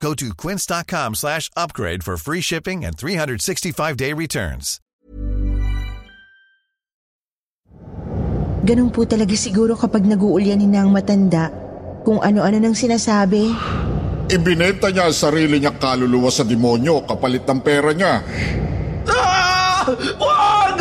Go to quince.com slash upgrade for free shipping and 365-day returns. Ganun po talaga siguro kapag nag-uulyanin na ang matanda kung ano-ano nang sinasabi. Ibinenta niya ang sarili niya kaluluwa sa demonyo kapalit ng pera niya. Ah! Wag!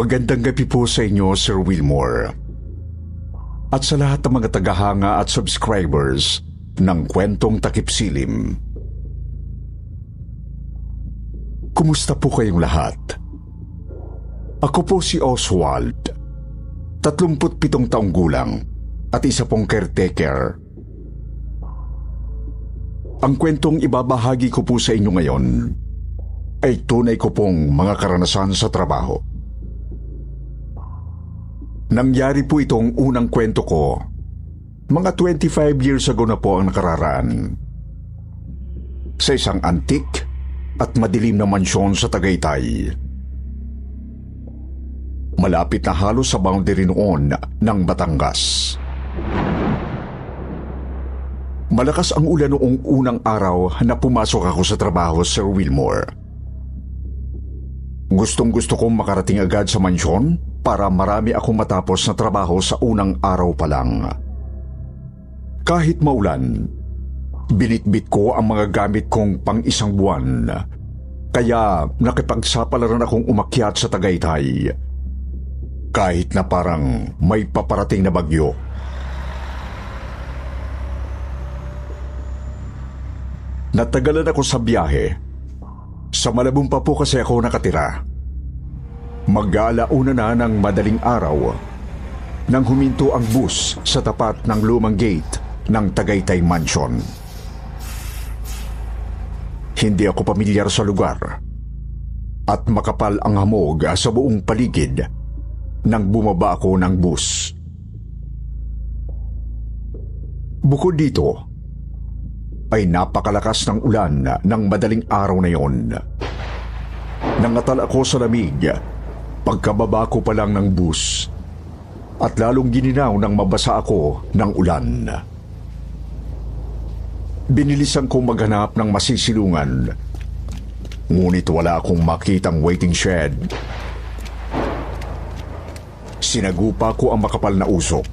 Magandang gabi po sa inyo, Sir Wilmore. At sa lahat ng mga tagahanga at subscribers ng Kwentong Takip Silim. Kumusta po kayong lahat? Ako po si Oswald, 37 taong gulang at isa pong caretaker. Ang kwentong ibabahagi ko po sa inyo ngayon ay tunay ko pong mga karanasan sa trabaho. Nangyari po itong unang kwento ko. Mga 25 years ago na po ang nakararaan. Sa isang antik at madilim na mansyon sa Tagaytay. Malapit na halos sa boundary noon ng Batangas. Malakas ang ulan noong unang araw na pumasok ako sa trabaho, Sir Wilmore. Gustong gusto kong makarating agad sa mansyon para marami akong matapos na trabaho sa unang araw pa lang. Kahit maulan, binitbit ko ang mga gamit kong pang isang buwan. Kaya nakipagsapalaran akong umakyat sa Tagaytay. Kahit na parang may paparating na bagyo. Natagalan ako sa biyahe. Sa Malabong pa po kasi ako nakatira. Mag-aalauna na ng madaling araw nang huminto ang bus sa tapat ng lumang gate ng Tagaytay Mansion. Hindi ako pamilyar sa lugar at makapal ang hamog sa buong paligid nang bumaba ako ng bus. Bukod dito, ay napakalakas ng ulan ng madaling araw na yon. Nangatal ako sa lamig pagkababa ko pa lang ng bus at lalong gininaw nang mabasa ako ng ulan. Binilisan kong maghanap ng masisilungan ngunit wala akong makitang waiting shed. Sinagupa ko ang makapal na usok.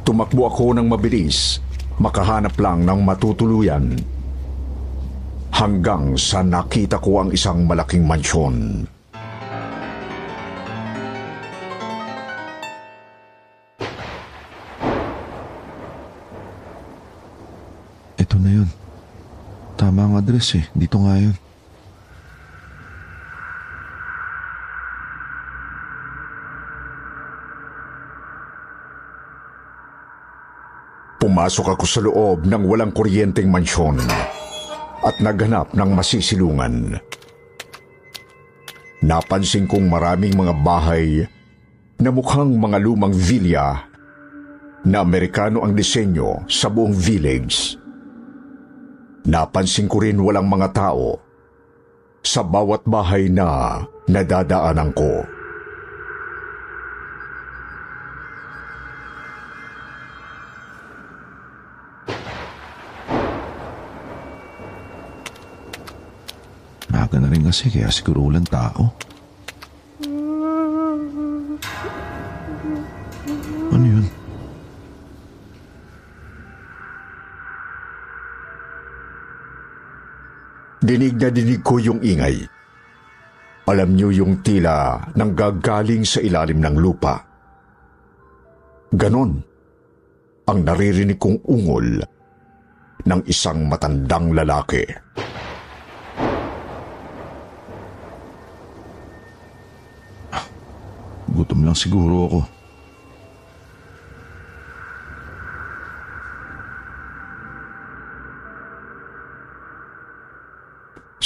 Tumakbo ako ng mabilis makahanap lang ng matutuluyan. Hanggang sa nakita ko ang isang malaking mansyon. Tama ang address eh. Dito nga yun. Pumasok ako sa loob ng walang kuryenteng mansyon at naghanap ng masisilungan. Napansin kong maraming mga bahay na mukhang mga lumang villa na Amerikano ang disenyo sa buong village. Napansin ko rin walang mga tao sa bawat bahay na nadadaanan ko. Maaga na rin kasi kaya siguro walang tao. Dinig na dinig ko yung ingay. Alam niyo yung tila nang gagaling sa ilalim ng lupa. Ganon ang naririnig kong ungol ng isang matandang lalaki. Gutom lang siguro ako.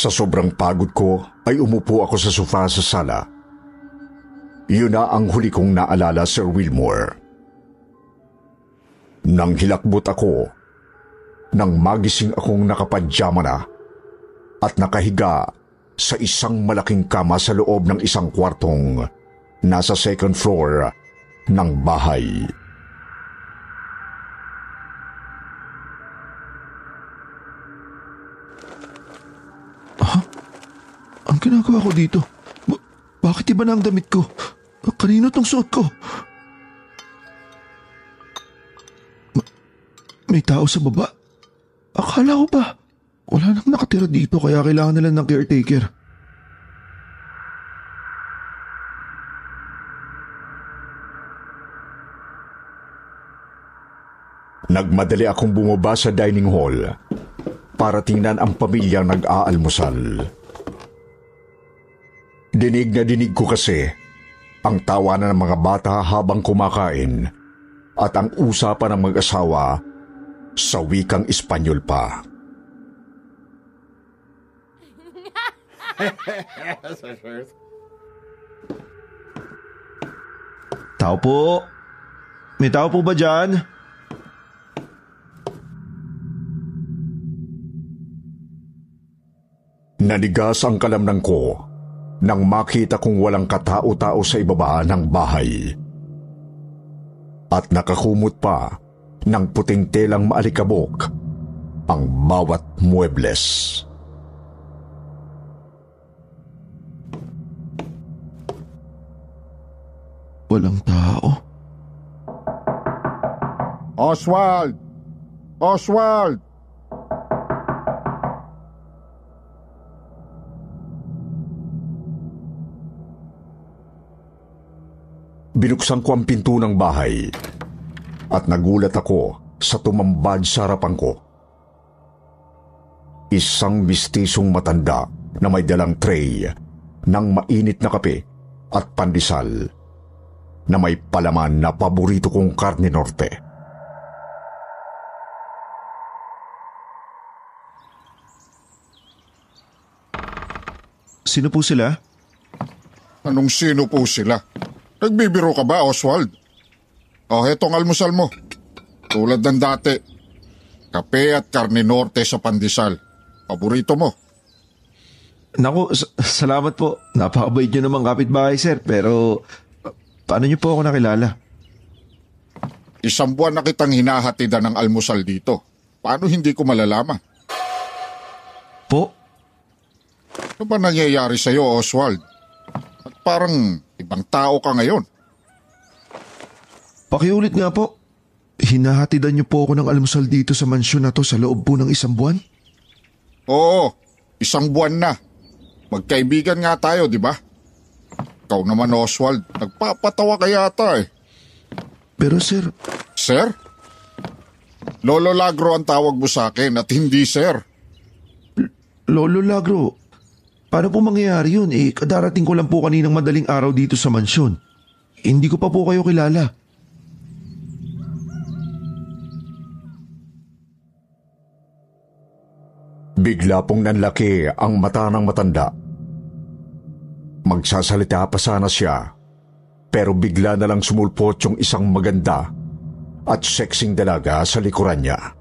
Sa sobrang pagod ko ay umupo ako sa sofa sa sala. Yun na ang huli kong naalala, Sir Wilmore. Nang hilakbot ako, nang magising akong nakapadyama na at nakahiga sa isang malaking kama sa loob ng isang kwartong nasa second floor ng bahay. Ginagawa ko dito? Ba- bakit iba na ang damit ko? Kanino tong suot ko? Ma- may tao sa baba. Akala ko ba? Wala nang nakatira dito kaya kailangan nila ng caretaker. Nagmadali akong bumaba sa dining hall para tingnan ang pamilyang nag-aalmusal. Dinig na dinig ko kasi ang tawanan ng mga bata habang kumakain at ang usapan ng mag-asawa sa wikang Espanyol pa. Tao po? May tao po ba dyan? Nanigas ang kalamnang ko nang makita kong walang katao-tao sa ibaba ng bahay. At nakakumot pa ng puting telang maalikabok ang bawat muebles. Walang tao. Oswald! Oswald! Binuksan ko ang pinto ng bahay at nagulat ako sa tumambad sa harapan ko. Isang mistisong matanda na may dalang tray ng mainit na kape at pandesal na may palaman na paborito kong karne norte. Sino po sila? Anong sino po sila? Nagbibiro ka ba, Oswald? O, hetong almusal mo. Tulad ng dati. Kape at karne norte sa pandesal. Paborito mo. Naku, s- salamat po. Napakabait nyo naman kapitbahay, sir. Pero, pa- paano nyo po ako nakilala? Isang buwan na kitang hinahatidan ng almusal dito. Paano hindi ko malalaman? Po? Ano ba nangyayari sa'yo, Oswald? At parang ibang tao ka ngayon. Pakiulit nga po. Hinahatidan niyo po ako ng almusal dito sa mansyon na to sa loob po ng isang buwan? Oo, isang buwan na. Magkaibigan nga tayo, di ba? Ikaw naman, Oswald, nagpapatawa ka yata eh. Pero sir, Sir? Lolo Lagro ang tawag mo sa akin at hindi sir. Lolo Lagro, paano po mangyayari yun? Eh, kadarating ko lang po kaninang madaling araw dito sa mansyon. Hindi ko pa po kayo kilala. Bigla pong nanlaki ang mata ng matanda. Magsasalita pa sana siya, pero bigla na lang sumulpot yung isang maganda at sexing dalaga sa likuran niya.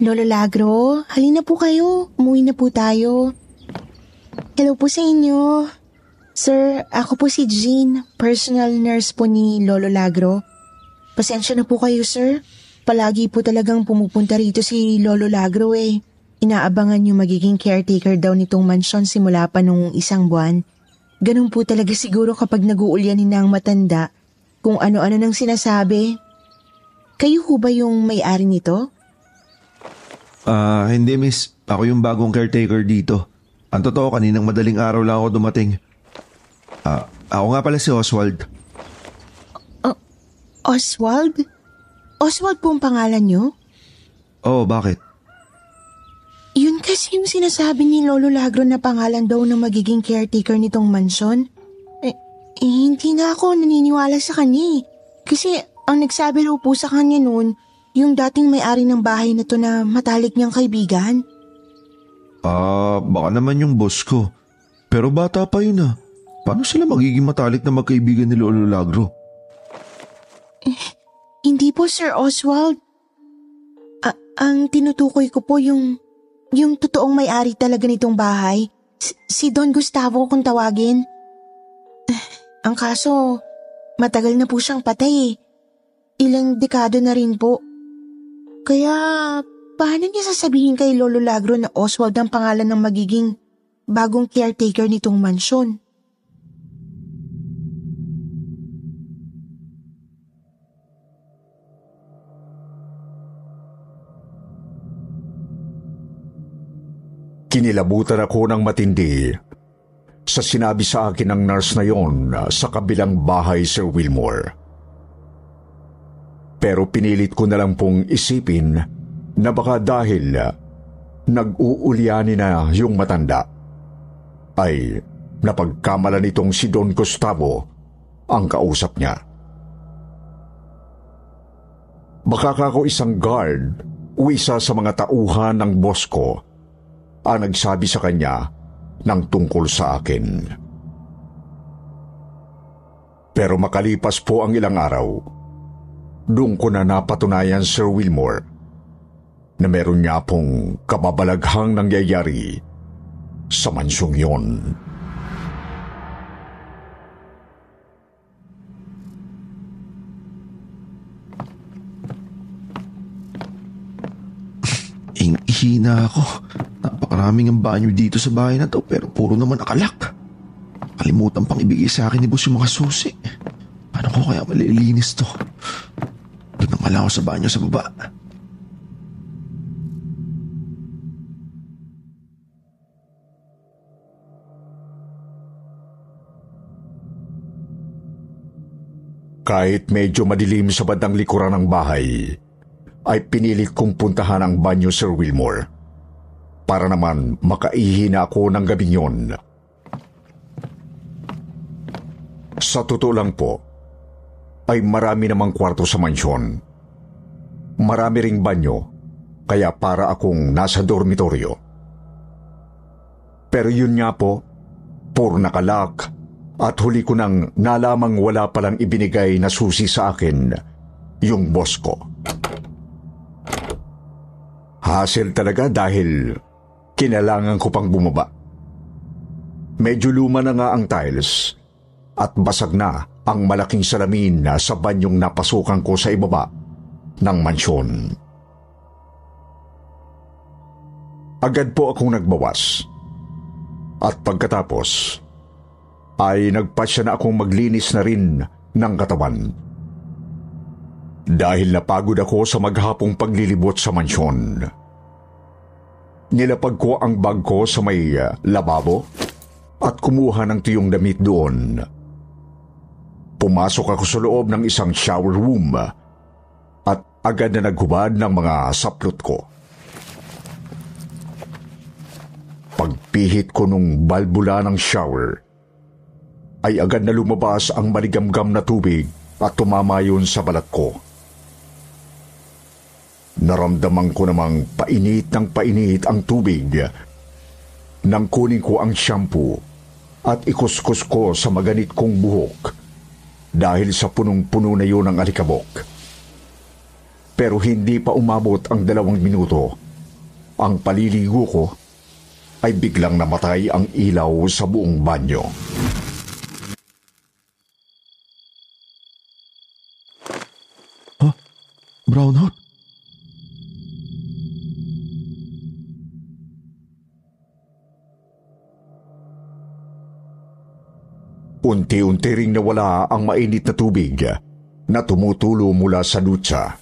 Lolo Lagro, halina po kayo. Umuwi na po tayo. Hello po sa inyo. Sir, ako po si Jean, personal nurse po ni Lolo Lagro. Pasensya na po kayo, sir. Palagi po talagang pumupunta rito si Lolo Lagro eh. Inaabangan yung magiging caretaker daw nitong mansyon simula pa nung isang buwan. Ganun po talaga siguro kapag nag-uulyanin na ang matanda kung ano-ano nang sinasabi. Kayo ho ba yung may-ari nito? Ah, hindi miss. Ako yung bagong caretaker dito. Ang totoo, kaninang madaling araw lang ako dumating. Ah, ako nga pala si Oswald. Oswald? Oswald po ang pangalan niyo? Oh, bakit? Yun kasi yung sinasabi ni Lolo Lagro na pangalan daw ng magiging caretaker nitong mansyon. Eh, eh, hindi na ako naniniwala sa kanya eh. Kasi ang nagsabi raw po sa kanya noon, yung dating may-ari ng bahay na to na matalik niyang kaibigan. Ah, baka naman yung boss ko. Pero bata pa yun ah. Paano sila magiging matalik na magkaibigan ni Lolo Lagro? Hindi po, Sir Oswald. A- ang tinutukoy ko po yung, yung totoong may-ari talaga nitong bahay. S- si Don Gustavo kung tawagin. Eh, Ang kaso, matagal na po siyang patay eh. Ilang dekado na rin po. Kaya, paano niya sasabihin kay Lolo Lagro na Oswald ang pangalan ng magiging bagong caretaker nitong mansyon? Kinilabutan ako ng matindi sa sinabi sa akin ng nurse na yon sa kabilang bahay, Sir Wilmore. Pero pinilit ko na lang pong isipin na baka dahil nag-uulyani na yung matanda, ay napagkamala nitong si Don Gustavo ang kausap niya. Baka kako isang guard o isa sa mga tauhan ng boss ko ang nagsabi sa kanya ng tungkol sa akin. Pero makalipas po ang ilang araw, doon ko na napatunayan Sir Wilmore na meron niya pong kababalaghang nangyayari sa mansyong yon. Ing-ihina ako. Napakaraming ang banyo dito sa bahay na to pero puro naman nakalak. Kalimutan pang ibigay sa akin ni boss yung mga susi. Paano ko kaya malilinis to? Doon na lang ako sa banyo sa baba. Kahit medyo madilim sa bandang likuran ng bahay, ay pinilit kong puntahan ang banyo Sir Wilmore para naman makaihi na ako ng gabing yon. Sa totoo lang po, ay marami namang kwarto sa mansyon. Marami ring banyo, kaya para akong nasa dormitoryo. Pero yun nga po, puro nakalak at huli ko nang nalamang wala palang ibinigay na susi sa akin yung boss ko. Hassle talaga dahil kinalangan ko pang bumaba. Medyo luma na nga ang tiles at basag na ang malaking salamin sa banyong napasukan ko sa ibaba ng mansyon. Agad po akong nagbawas. At pagkatapos, ay nagpasya na akong maglinis na rin ng katawan. Dahil napagod ako sa maghapong paglilibot sa mansyon. Nilapag ko ang bag ko sa may uh, lababo at kumuha ng tuyong damit doon. Pumasok ako sa loob ng isang shower room at agad na naghubad ng mga saplot ko. Pagpihit ko nung balbula ng shower, ay agad na lumabas ang maligamgam na tubig at tumama yun sa balat ko. Naramdaman ko namang painit ng painit ang tubig nang kunin ko ang shampoo at ikuskus ko sa maganit kong buhok dahil sa punong-puno na yun ang alikabok. Pero hindi pa umabot ang dalawang minuto. Ang paliligo ko ay biglang namatay ang ilaw sa buong banyo. Brownout? Unti-unti ring nawala ang mainit na tubig na tumutulo mula sa dutsa.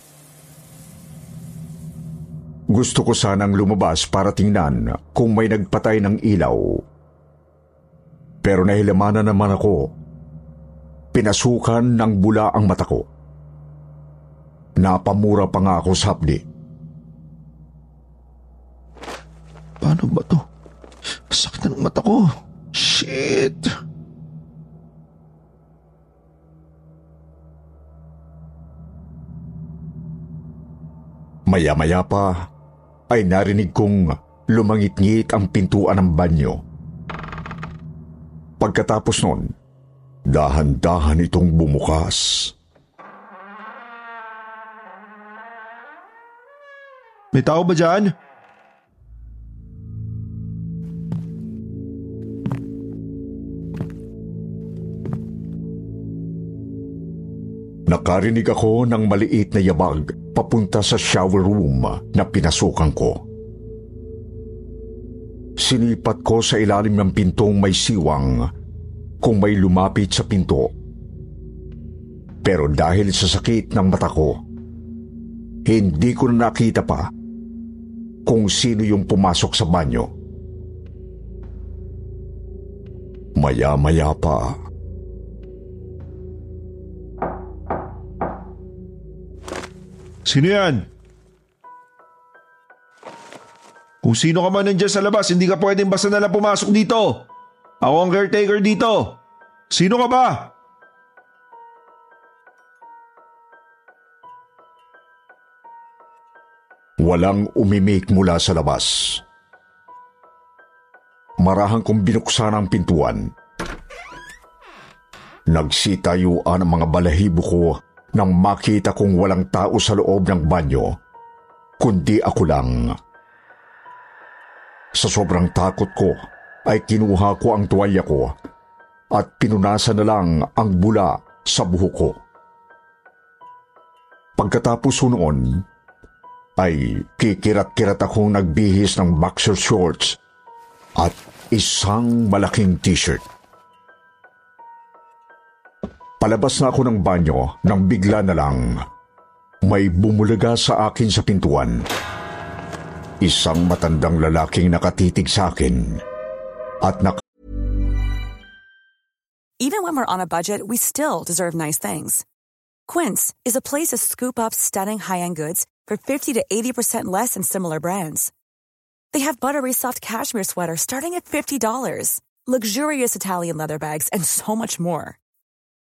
Gusto ko sanang lumabas para tingnan kung may nagpatay ng ilaw. Pero nahilamanan naman ako. Pinasukan ng bula ang mata ko. Napamura pa nga ako sa hapdi. Paano ba to? Sakit ng mata ko. Shit! Maya-maya pa ay narinig kong lumangit-ngit ang pintuan ng banyo. Pagkatapos nun, dahan-dahan itong bumukas. May tao ba dyan? Nakarinig ako ng maliit na yabag papunta sa shower room na pinasukan ko. Sinipat ko sa ilalim ng pintong may siwang kung may lumapit sa pinto. Pero dahil sa sakit ng mata ko, hindi ko na nakita pa kung sino yung pumasok sa banyo. Maya-maya pa, Sino yan? Kung sino ka man nandiyan sa labas, hindi ka pwedeng basta nalang pumasok dito. Ako ang caretaker dito. Sino ka ba? Walang umimik mula sa labas. Marahang kong binuksan ang pintuan. Nagsitayuan ang mga balahibo ko nang makita kong walang tao sa loob ng banyo, kundi ako lang. Sa sobrang takot ko, ay kinuha ko ang tuwalya ko at pinunasan na lang ang bula sa buhok ko. Pagkatapos noon, ay kikirat-kirat akong nagbihis ng boxer shorts at isang malaking t-shirt. Palabas na ako ng banyo nang bigla na lang may bumulaga sa akin sa pintuan. Isang matandang lalaking nakatitig sa akin at nak Even when we're on a budget, we still deserve nice things. Quince is a place to scoop up stunning high-end goods for 50 to 80% less than similar brands. They have buttery soft cashmere sweaters starting at $50, luxurious Italian leather bags, and so much more.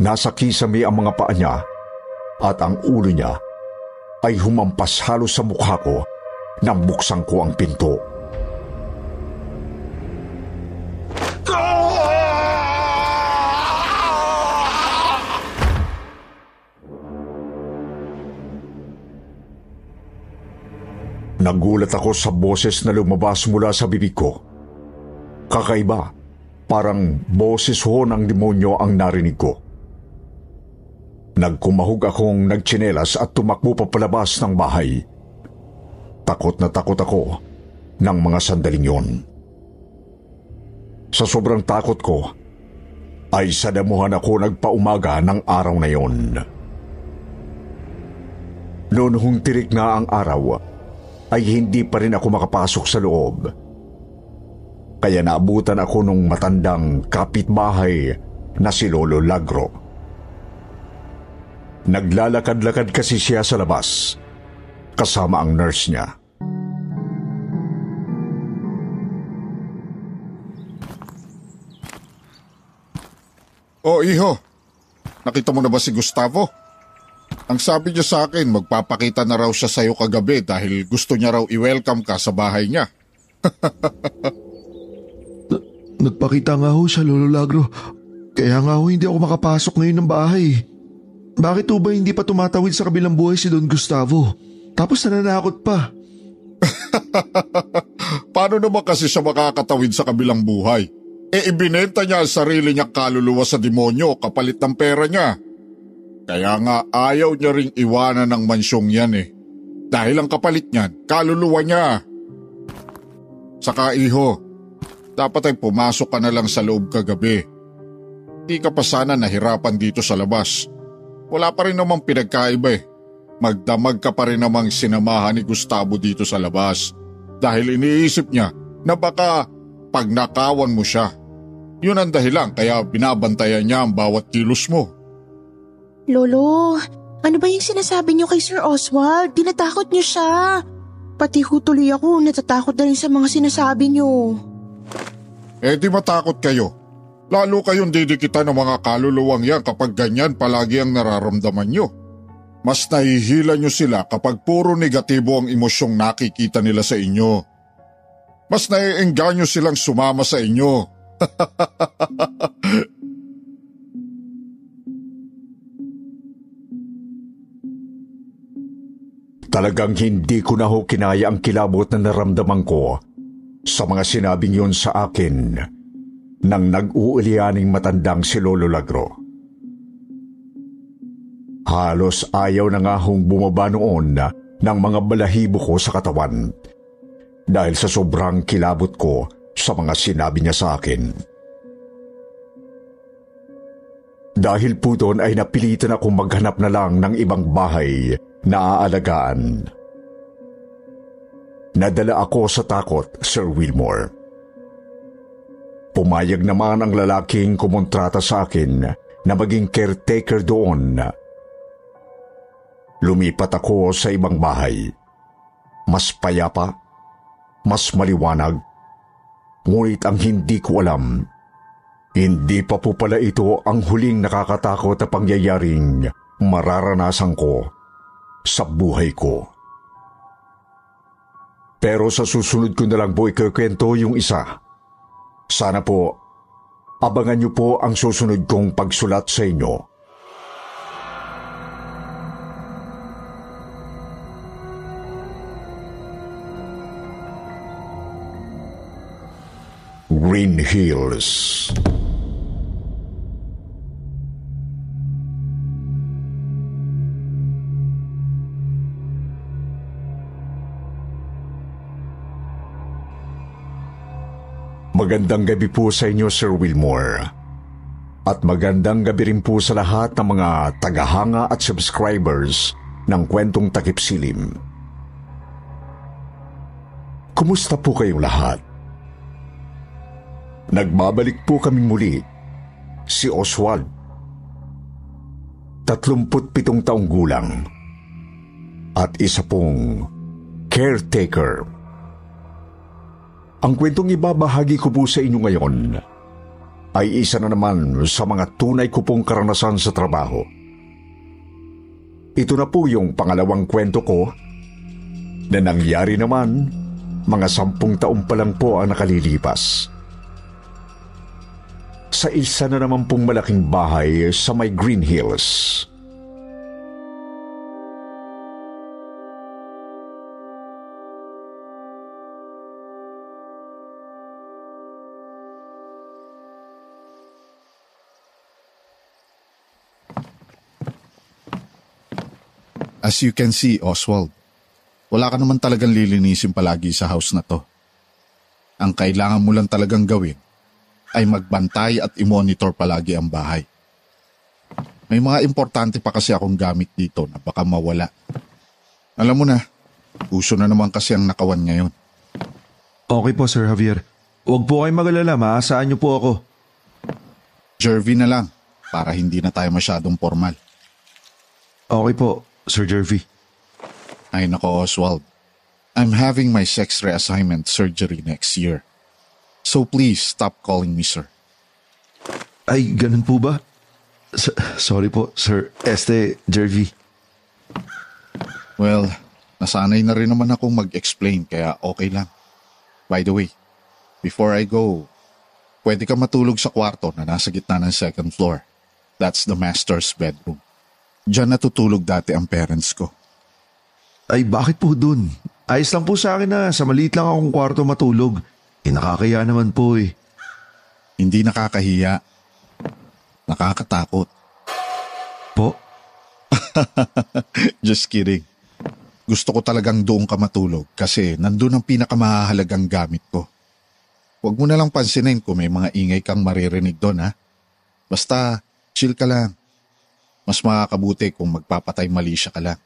Nasa kisame ang mga paa niya at ang ulo niya ay humampas halos sa mukha ko nang buksan ko ang pinto. Nagulat ako sa boses na lumabas mula sa bibig ko. Kakaiba, parang boses ho ng demonyo ang narinig ko. Nagkumahog akong nagtsinelas at tumakbo papalabas ng bahay. Takot na takot ako ng mga sandaling yon. Sa sobrang takot ko, ay sadamuhan ako nagpaumaga ng araw na yon. Noon hong tirik na ang araw, ay hindi pa rin ako makapasok sa loob. Kaya naabutan ako nung matandang kapitbahay na si Lolo Lagro. Naglalakad-lakad kasi siya sa labas, kasama ang nurse niya. Oh, iho. Nakita mo na ba si Gustavo? Ang sabi niya sa akin, magpapakita na raw siya sa'yo kagabi dahil gusto niya raw i-welcome ka sa bahay niya. Nagpakita nga ho siya, Lolo Lagro. Kaya nga ho hindi ako makapasok ngayon ng bahay. Bakit ho ba hindi pa tumatawid sa kabilang buhay si Don Gustavo? Tapos nananakot pa. Paano naman kasi siya makakatawid sa kabilang buhay? E ibinenta niya ang sarili niya kaluluwa sa demonyo kapalit ng pera niya. Kaya nga ayaw niya ring iwanan ng mansyong yan eh. Dahil ang kapalit niyan, kaluluwa niya. Saka iho, dapat ay pumasok ka na lang sa loob kagabi. Di ka pa sana nahirapan dito sa labas. Wala pa rin namang pinagkaiba eh. Magdamag ka pa rin namang sinamahan ni Gustavo dito sa labas. Dahil iniisip niya na baka pag nakawan mo siya. Yun ang dahilan kaya binabantayan niya ang bawat kilos mo. Lolo, ano ba yung sinasabi niyo kay Sir Oswald? Tinatakot niyo siya. Pati ho tuloy ako, natatakot na rin sa mga sinasabi niyo. Eh di matakot kayo. Lalo kayong didikitan ng mga kaluluwang yan kapag ganyan palagi ang nararamdaman nyo. Mas nahihila nyo sila kapag puro negatibo ang emosyong nakikita nila sa inyo. Mas naiengganyo silang sumama sa inyo. Talagang hindi ko na ho kinaya ang kilabot na naramdaman ko sa mga sinabing yun sa akin ng nag-uulianing matandang si Lolo Lagro. Halos ayaw na nga hong bumaba noon ng mga balahibo ko sa katawan dahil sa sobrang kilabot ko sa mga sinabi niya sa akin. Dahil po doon ay napilitan akong maghanap na lang ng ibang bahay na aalagaan. Nadala ako sa takot, Sir Wilmore. Pumayag naman ang lalaking kumontrata sa akin na maging caretaker doon. Lumipat ako sa ibang bahay. Mas payapa, mas maliwanag. Ngunit ang hindi ko alam, hindi pa po pala ito ang huling nakakatakot na pangyayaring mararanasan ko sa buhay ko. Pero sa susunod ko na lang po ikukwento yung isa. Sana po, abangan niyo po ang susunod kong pagsulat sa inyo. Green Hills Magandang gabi po sa inyo, Sir Wilmore. At magandang gabi rin po sa lahat ng mga tagahanga at subscribers ng kwentong takip silim. Kumusta po kayong lahat? Nagbabalik po kami muli, si Oswald. 37 taong gulang at isa pong caretaker. Ang kwentong ibabahagi ko po sa inyo ngayon ay isa na naman sa mga tunay ko pong karanasan sa trabaho. Ito na po yung pangalawang kwento ko na nangyari naman mga sampung taon pa lang po ang nakalilipas. Sa isa na naman pong malaking bahay sa may Green Hills. As you can see, Oswald, wala ka naman talagang lilinisin palagi sa house na to. Ang kailangan mo lang talagang gawin ay magbantay at i-monitor palagi ang bahay. May mga importante pa kasi akong gamit dito na baka mawala. Alam mo na, uso na naman kasi ang nakawan ngayon. Okay po, Sir Javier. Huwag po kayong magalala, maasaan niyo po ako. Jervy na lang para hindi na tayo masyadong formal. Okay po, Sir Jervy. Ay nako Oswald, I'm having my sex reassignment surgery next year. So please stop calling me sir. Ay, ganun po ba? S- sorry po, Sir Este Jervy. Well, nasanay na rin naman akong mag-explain kaya okay lang. By the way, before I go, pwede ka matulog sa kwarto na nasa gitna ng second floor. That's the master's bedroom. Diyan natutulog dati ang parents ko. Ay bakit po dun? Ayos lang po sa akin na sa maliit lang akong kwarto matulog. Eh nakakaya naman po eh. Hindi nakakahiya. Nakakatakot. Po? Just kidding. Gusto ko talagang doon ka matulog kasi nandun ang pinakamahalagang gamit ko. Huwag mo na lang pansinin kung may mga ingay kang maririnig doon ha. Basta chill ka lang. Mas makakabuti kung magpapatay mali siya ka lang.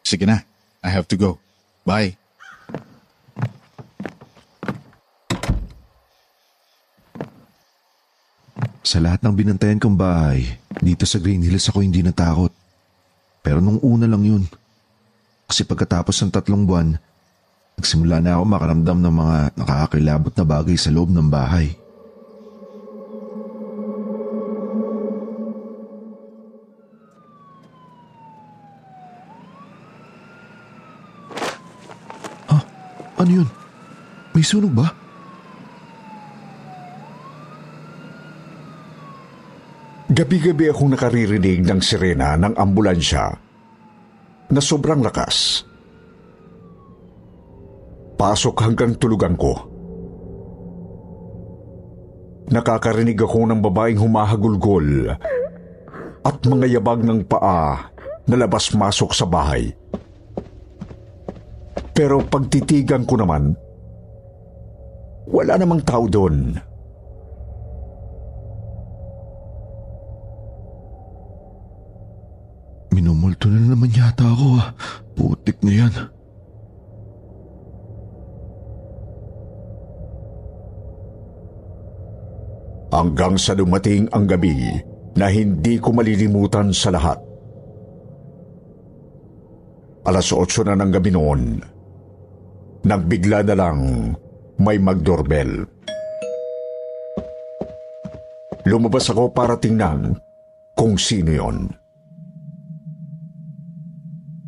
Sige na, I have to go. Bye. Sa lahat ng binantayan kong bahay, dito sa Green Hills ako hindi natakot. Pero nung una lang yun. Kasi pagkatapos ng tatlong buwan, nagsimula na ako makaramdam ng mga nakakakilabot na bagay sa loob ng bahay. Ano yun? May sunog ba? Gabi-gabi akong nakaririnig ng sirena ng ambulansya na sobrang lakas. Pasok hanggang tulugan ko. Nakakarinig ako ng babaeng humahagulgol at mga yabag ng paa na labas-masok sa bahay. Pero pagtitigan ko naman, wala namang tao doon. Minumulto na naman yata ako ah. Putik na yan. Hanggang sa dumating ang gabi na hindi ko malilimutan sa lahat. Alas 8 na ng gabi noon, nang bigla na lang may magdoorbell. Lumabas ako para tingnan kung sino yon.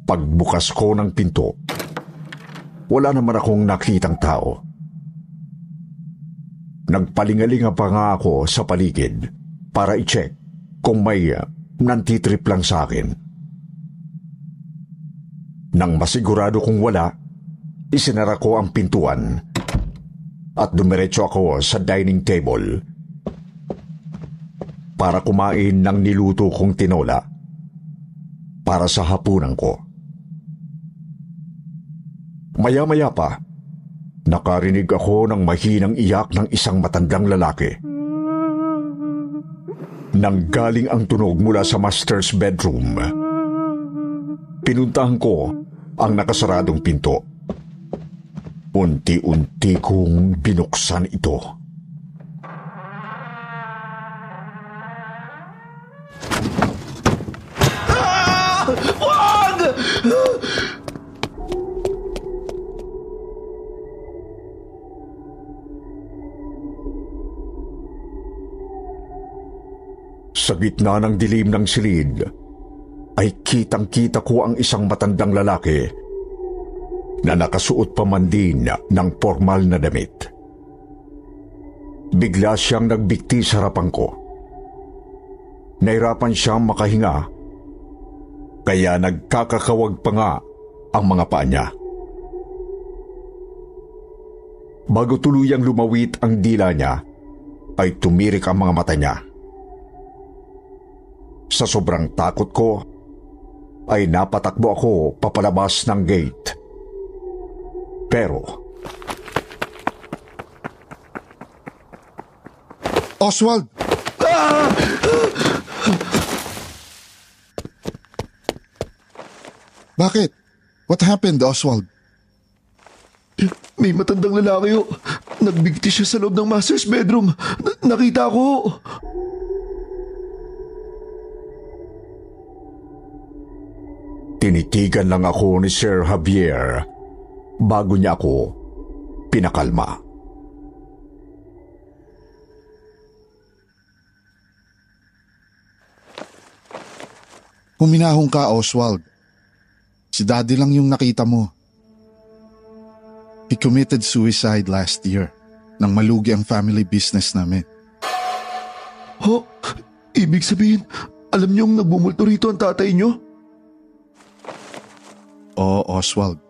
Pagbukas ko ng pinto, wala naman akong nakitang tao. Nagpalingalinga pa nga ako sa paligid para i-check kung may uh, nantitrip lang sa akin. Nang masigurado kong wala, isinara ko ang pintuan at dumiretso ako sa dining table para kumain ng niluto kong tinola para sa hapunan ko. Maya-maya pa, nakarinig ako ng mahinang iyak ng isang matandang lalaki. Nanggaling ang tunog mula sa master's bedroom. Pinuntahan ko ang nakasaradong pinto. Unti-unti kong binuksan ito. Wag! Sa gitna ng dilim ng silid, ay kitang-kita ko ang isang matandang lalaki na nakasuot pa man din ng formal na damit. Bigla siyang nagbigti sa harapan ko. Nahirapan siyang makahinga, kaya nagkakakawag pa nga ang mga paa niya. Bago tuluyang lumawit ang dila niya, ay tumirik ang mga mata niya. Sa sobrang takot ko, ay napatakbo ako papalabas ng gate. Pero, Oswald! Bakit? What happened, Oswald? May matandang lalaki oh. Nagbigti siya sa loob ng master's bedroom. Na- nakita ko. tinitigan lang ako ni Sir Javier bago niya ako pinakalma. Huminahong ka, Oswald. Si daddy lang yung nakita mo. He committed suicide last year nang malugi ang family business namin. ibig sabihin, alam niyong nagbumulto rito ang tatay niyo? Oo, Oswald.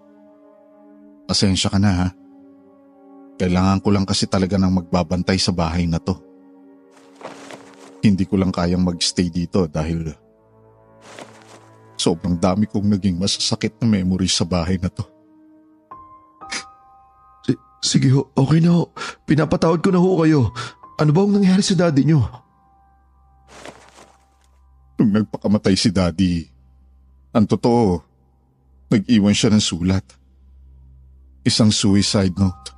Pasensya ka na ha. Kailangan ko lang kasi talaga ng magbabantay sa bahay na to. Hindi ko lang kayang magstay dito dahil sobrang dami kong naging masasakit na memories sa bahay na to. S- sige ho, okay na ho. Pinapatawad ko na ho kayo. Ano ba ang nangyari sa daddy niyo? Nung nagpakamatay si Daddy, ang totoo, nag-iwan siya ng sulat. Isang suicide note.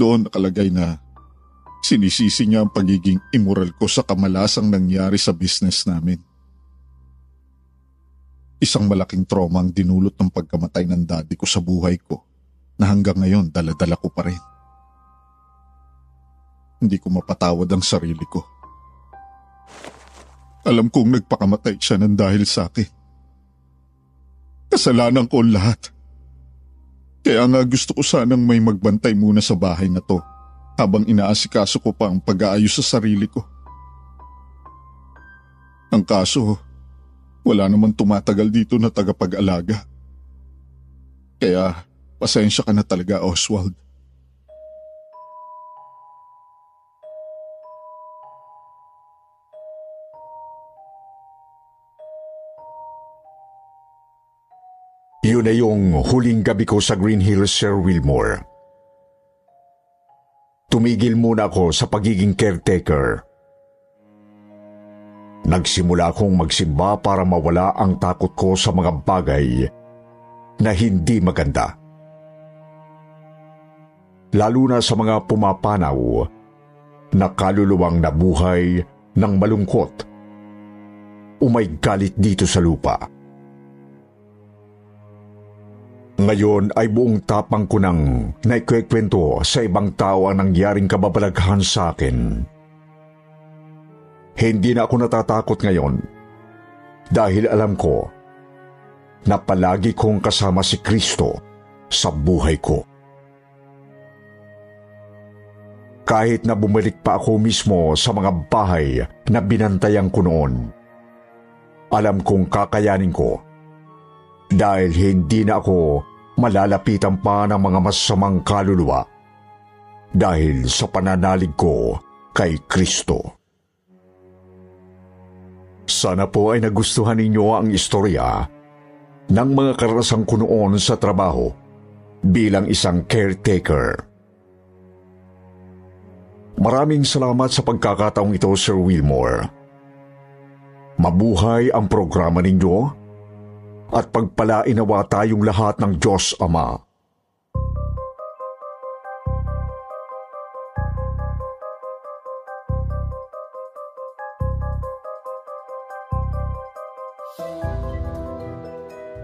Doon nakalagay na sinisisi niya ang pagiging immoral ko sa kamalasang nangyari sa business namin. Isang malaking trauma ang dinulot ng pagkamatay ng daddy ko sa buhay ko na hanggang ngayon daladala ko pa rin. Hindi ko mapatawad ang sarili ko. Alam kong nagpakamatay siya ng dahil sa akin. Kasalanan ko lahat. Kaya nga gusto ko sanang may magbantay muna sa bahay na to habang inaasikaso ko pa ang pag-aayos sa sarili ko. Ang kaso, wala naman tumatagal dito na tagapag-alaga. Kaya pasensya ka na talaga Oswald. Na yung huling gabi ko sa Green Hills, Sir Wilmore. Tumigil muna ako sa pagiging caretaker. Nagsimula akong magsimba para mawala ang takot ko sa mga bagay na hindi maganda. Lalo na sa mga pumapanaw na kaluluwang nabuhay ng malungkot. Umay galit dito sa lupa. Ngayon ay buong tapang ko nang naikwekwento sa ibang tao ang nangyaring kababalaghan sa akin. Hindi na ako natatakot ngayon dahil alam ko na palagi kong kasama si Kristo sa buhay ko. Kahit na bumalik pa ako mismo sa mga bahay na binantayan ko noon, alam kong kakayanin ko dahil hindi na ako malalapitan pa ng mga masamang kaluluwa dahil sa pananalig ko kay Kristo. Sana po ay nagustuhan ninyo ang istorya ng mga karasang ko noon sa trabaho bilang isang caretaker. Maraming salamat sa pagkakataong ito, Sir Wilmore. Mabuhay ang programa ninyo at pagpalainawa tayong lahat ng Diyos Ama.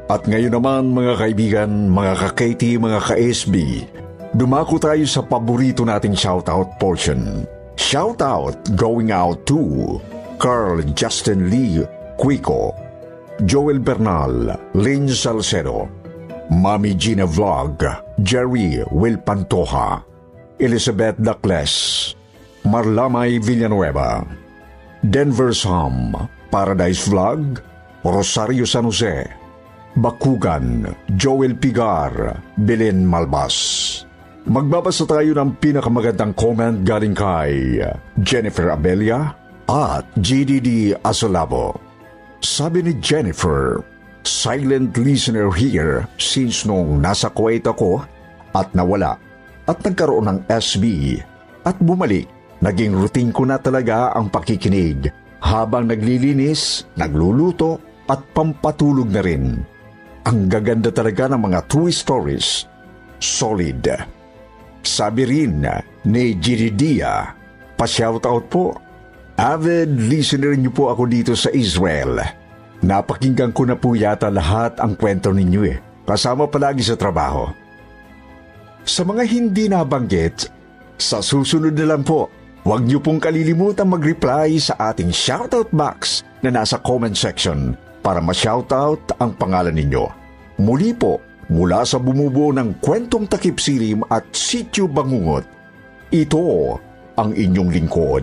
At ngayon naman mga kaibigan, mga ka-KT, mga ka-SB, dumako tayo sa paborito nating shoutout portion. Shoutout going out to Carl Justin Lee Quico, Joel Bernal, Lynn Salcedo, Mami Gina Vlog, Jerry Will Pantoja, Elizabeth Dacles, Marlamay Villanueva, Denver Sam, Paradise Vlog, Rosario San Jose, Bakugan, Joel Pigar, Belen Malbas. Magbabasa tayo ng pinakamagandang comment galing kay Jennifer Abelia at GDD Asolabo. Sabi ni Jennifer, silent listener here since nung nasa Kuwait ako at nawala at nagkaroon ng SB at bumalik. Naging routine ko na talaga ang pakikinig habang naglilinis, nagluluto at pampatulog na rin. Ang gaganda talaga ng mga true stories. Solid. Sabi rin ni Jiridia, pa-shoutout po. Avid listener niyo po ako dito sa Israel. Napakinggan ko na po yata lahat ang kwento ninyo eh. Kasama palagi sa trabaho. Sa mga hindi nabanggit, sa susunod na lang po, huwag niyo pong kalilimutan mag-reply sa ating shoutout box na nasa comment section para ma-shoutout ang pangalan ninyo. Muli po, mula sa bumubuo ng kwentong takip silim at sityo bangungot, ito ang inyong lingkod,